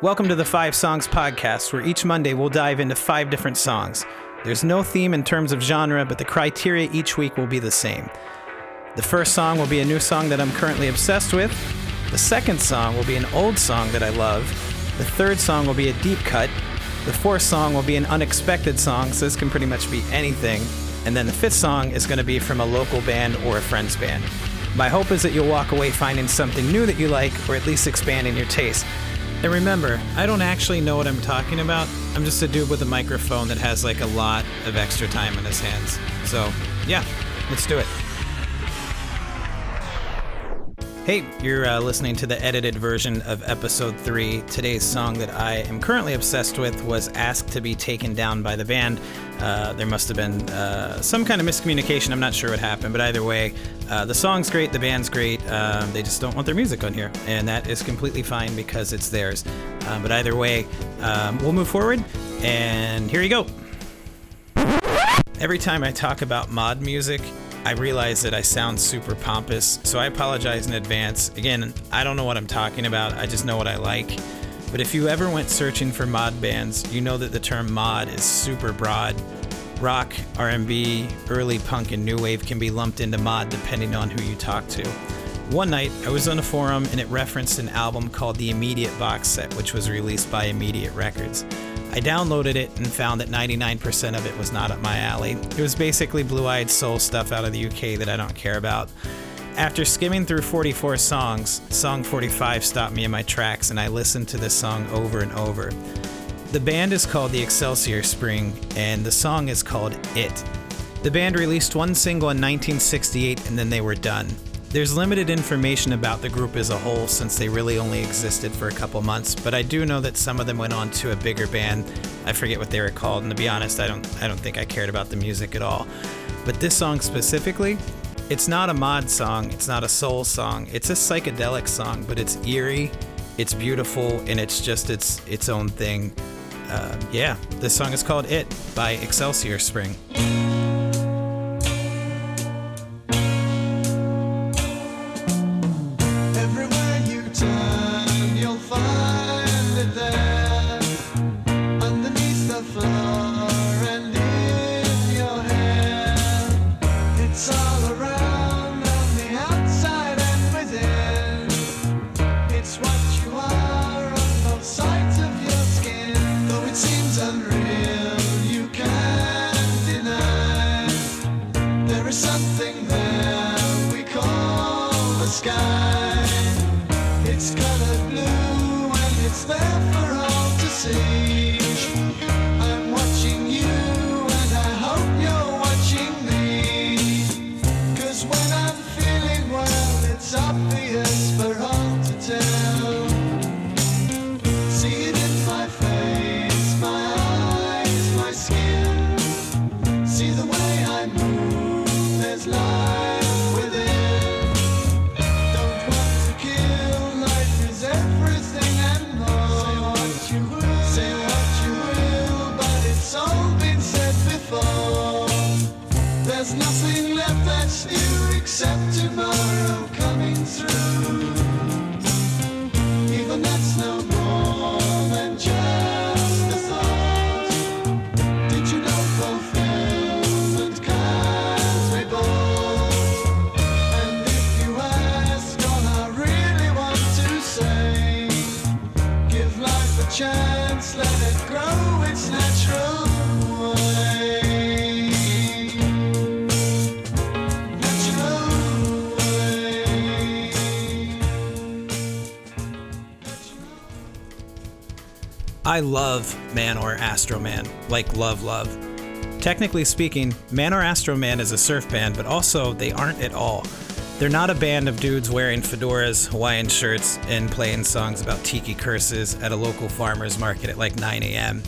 Welcome to the Five Songs Podcast, where each Monday we'll dive into five different songs. There's no theme in terms of genre, but the criteria each week will be the same. The first song will be a new song that I'm currently obsessed with. The second song will be an old song that I love. The third song will be a deep cut. The fourth song will be an unexpected song, so this can pretty much be anything. And then the fifth song is going to be from a local band or a friend's band. My hope is that you'll walk away finding something new that you like, or at least expanding your taste. And remember, I don't actually know what I'm talking about. I'm just a dude with a microphone that has like a lot of extra time in his hands. So, yeah, let's do it. Hey, you're uh, listening to the edited version of episode 3. Today's song that I am currently obsessed with was asked to be taken down by the band. Uh, there must have been uh, some kind of miscommunication. I'm not sure what happened, but either way, uh, the song's great, the band's great. Um, they just don't want their music on here, and that is completely fine because it's theirs. Um, but either way, um, we'll move forward, and here you go. Every time I talk about mod music, I realize that I sound super pompous, so I apologize in advance. Again, I don't know what I'm talking about, I just know what I like. But if you ever went searching for mod bands, you know that the term mod is super broad. Rock, R&B, early punk and new wave can be lumped into mod depending on who you talk to. One night, I was on a forum and it referenced an album called the Immediate Box Set, which was released by Immediate Records. I downloaded it and found that 99% of it was not up my alley. It was basically blue eyed soul stuff out of the UK that I don't care about. After skimming through 44 songs, song 45 stopped me in my tracks and I listened to this song over and over. The band is called the Excelsior Spring and the song is called It. The band released one single in 1968 and then they were done. There's limited information about the group as a whole since they really only existed for a couple months, but I do know that some of them went on to a bigger band. I forget what they were called, and to be honest, I don't I don't think I cared about the music at all. But this song specifically, it's not a mod song, it's not a soul song. It's a psychedelic song, but it's eerie, it's beautiful, and it's just its its own thing. Uh, yeah, this song is called "It" by Excelsior Spring. See the way I love Man or Astro Man, like love, love. Technically speaking, Man or Astro Man is a surf band, but also they aren't at all. They're not a band of dudes wearing fedoras, Hawaiian shirts, and playing songs about tiki curses at a local farmer's market at like 9 a.m.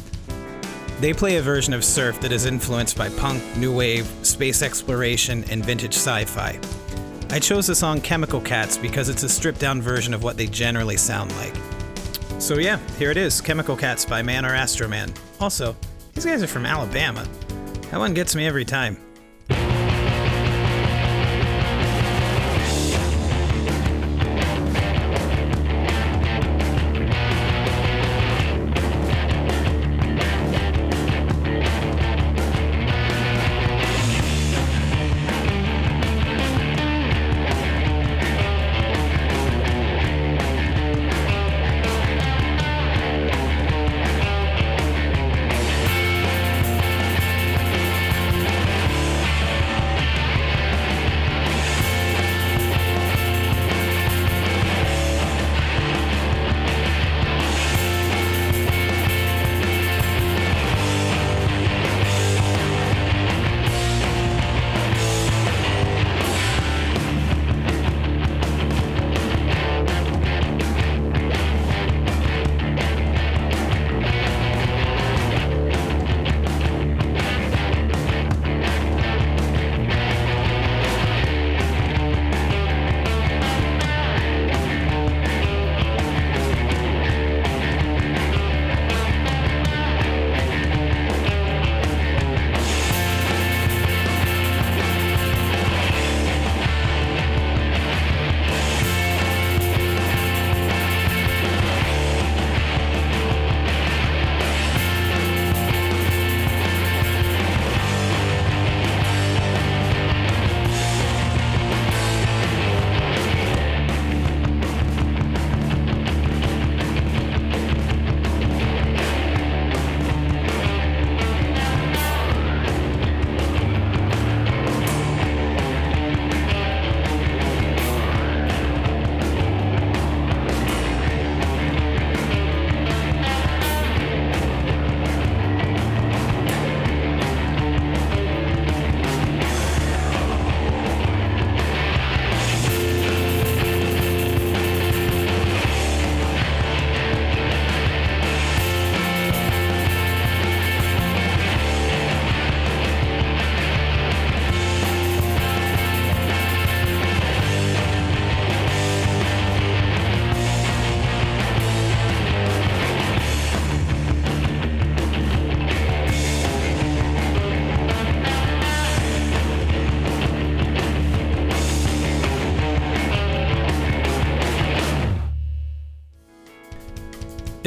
They play a version of surf that is influenced by punk, new wave, space exploration, and vintage sci fi. I chose the song Chemical Cats because it's a stripped down version of what they generally sound like. So yeah, here it is, Chemical Cats by Man or Astro Man. Also, these guys are from Alabama. That one gets me every time.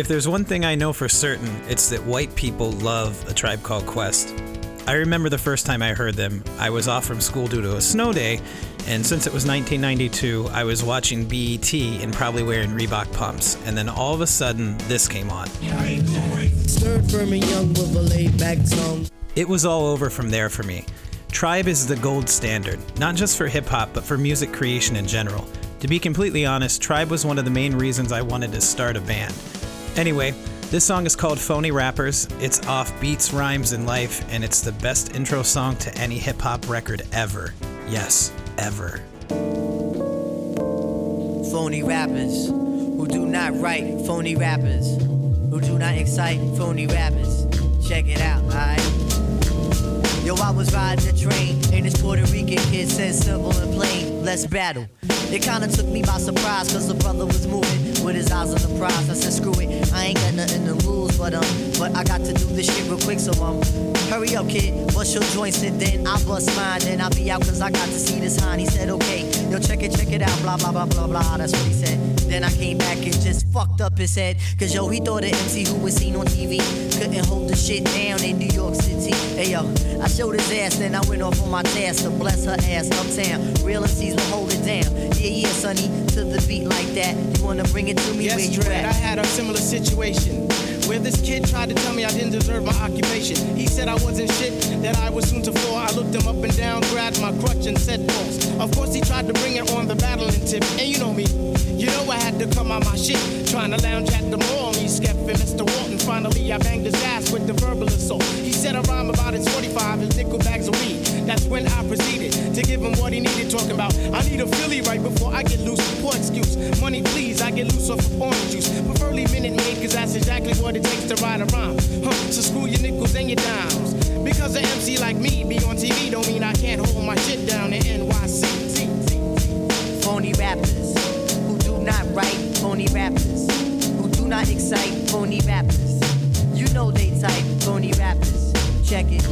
If there's one thing I know for certain, it's that white people love A Tribe Called Quest. I remember the first time I heard them. I was off from school due to a snow day, and since it was 1992, I was watching BET and probably wearing Reebok pumps. And then all of a sudden, this came on. Stirred firm and young with a laid back tongue. It was all over from there for me. Tribe is the gold standard, not just for hip hop, but for music creation in general. To be completely honest, Tribe was one of the main reasons I wanted to start a band. Anyway, this song is called Phony Rappers. It's off Beats, Rhymes, and Life, and it's the best intro song to any hip hop record ever. Yes, ever. Phony rappers who do not write. Phony rappers who do not excite. Phony rappers. Check it out, alright? Yo, I was riding the train, and this Puerto Rican kid said simple and plain, let's battle. It kinda took me by surprise, cause the brother was moving with his eyes on the prize. I said, screw it, I ain't got nothing to lose, but um, but I got to do this shit real quick, so um, hurry up, kid, bust your joints, and then I bust mine, then I'll be out, cause I got to see this high. He said, okay, yo, check it, check it out, blah, blah, blah, blah, blah, that's what he said. Then I came back and just fucked up his head, cause yo, he thought the MC who was seen on TV couldn't hold the shit down in New York City. Hey yo, I showed his ass, then I went off on my task to bless her ass uptown. Real MCs will hold it down. Yeah, yeah, sonny, to the beat like that. You wanna bring it to me where Yes, you Dread, I had a similar situation where this kid tried to tell me I didn't deserve my occupation. He said I wasn't shit, that I was soon to fall. I looked him up and down, grabbed my crutch and said false. Of course, he tried to bring it on the battling tip, and you know me. You know I had to come on my shit, trying to lounge at the mall. Me, Skep, and Mr. Walton. Finally, I banged his ass with the verbal assault. He said a rhyme about his 45, his nickel bags of weed. That's when I proceeded to give him what he needed. Talking about, I need a Philly right before I get loose. Poor excuse, money please, I get loose off of orange juice. Preferably minute maid, cause that's exactly what it takes to ride a rhyme. Huh, so screw your nickels and your dimes. Because an MC like me be on TV don't mean I can't hold my shit down in NYC. Phony rappers who do not write. Phony rappers who do not excite. Phony rappers. You know they type. Phony rappers. Check it.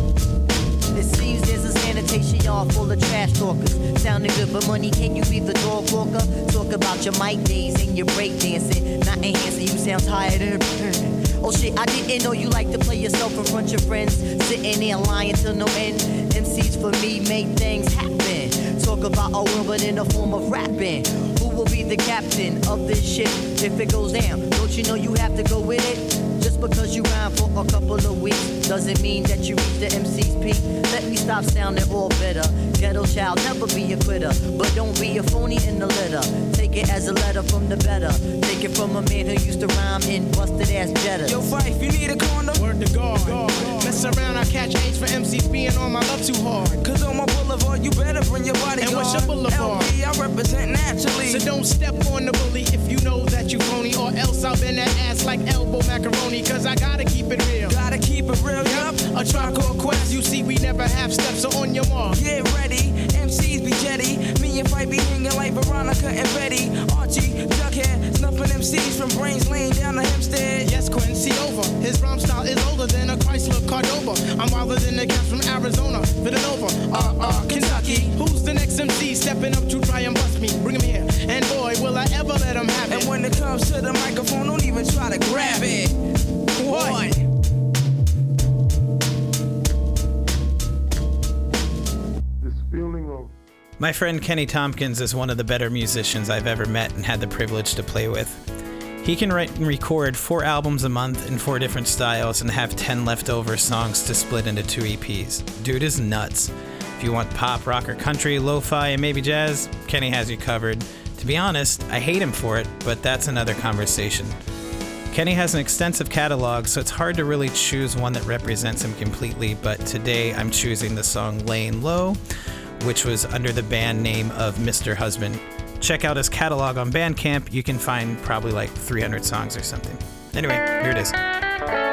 It seems there's a sanitation yard full of trash talkers. Sounding good for money, can you be the dog walker? Talk about your mic days and your break dancing. Not enhancing, you sound tired and Oh shit, I didn't know you like to play yourself in front of your friends. Sitting there lying till no end. MCs for me make things happen. Talk about a world, but in the form of rapping. Who will be the captain of this ship if it goes down? Don't you know you have to go with it? Just because you rhyme for a couple of weeks doesn't mean that you reach the MC's peak. Let me stop sounding all bitter. Ghetto child, never be a quitter. But don't be a phony in the litter. Take it as a letter from the better. Take it from a man who used to rhyme in busted ass Jetta. Yo, Phife, you need a condom? Word to God. Mess around, I catch AIDS for MCs being on my love too hard. Cause on my boulevard, you better bring your body And what's your boulevard? LP, I represent naturally. So don't step on the bully if you know that you phony, or else I'll bend that ass like elbow macaroni. Cause I gotta keep it real. Gotta keep it real, Yup, yup. a trial quest. You see, we never have steps. So on your mark. Get ready, MCs be jetty. Me and Fight be hanging like Veronica and Betty. Friend Kenny Tompkins is one of the better musicians I've ever met and had the privilege to play with. He can write and record four albums a month in four different styles and have 10 leftover songs to split into two EPs. Dude is nuts. If you want pop, rock, or country, lo fi, and maybe jazz, Kenny has you covered. To be honest, I hate him for it, but that's another conversation. Kenny has an extensive catalog, so it's hard to really choose one that represents him completely, but today I'm choosing the song Laying Low, which was under the band name of Mr. Husband. Check out his catalog on Bandcamp. You can find probably like 300 songs or something. Anyway, here it is.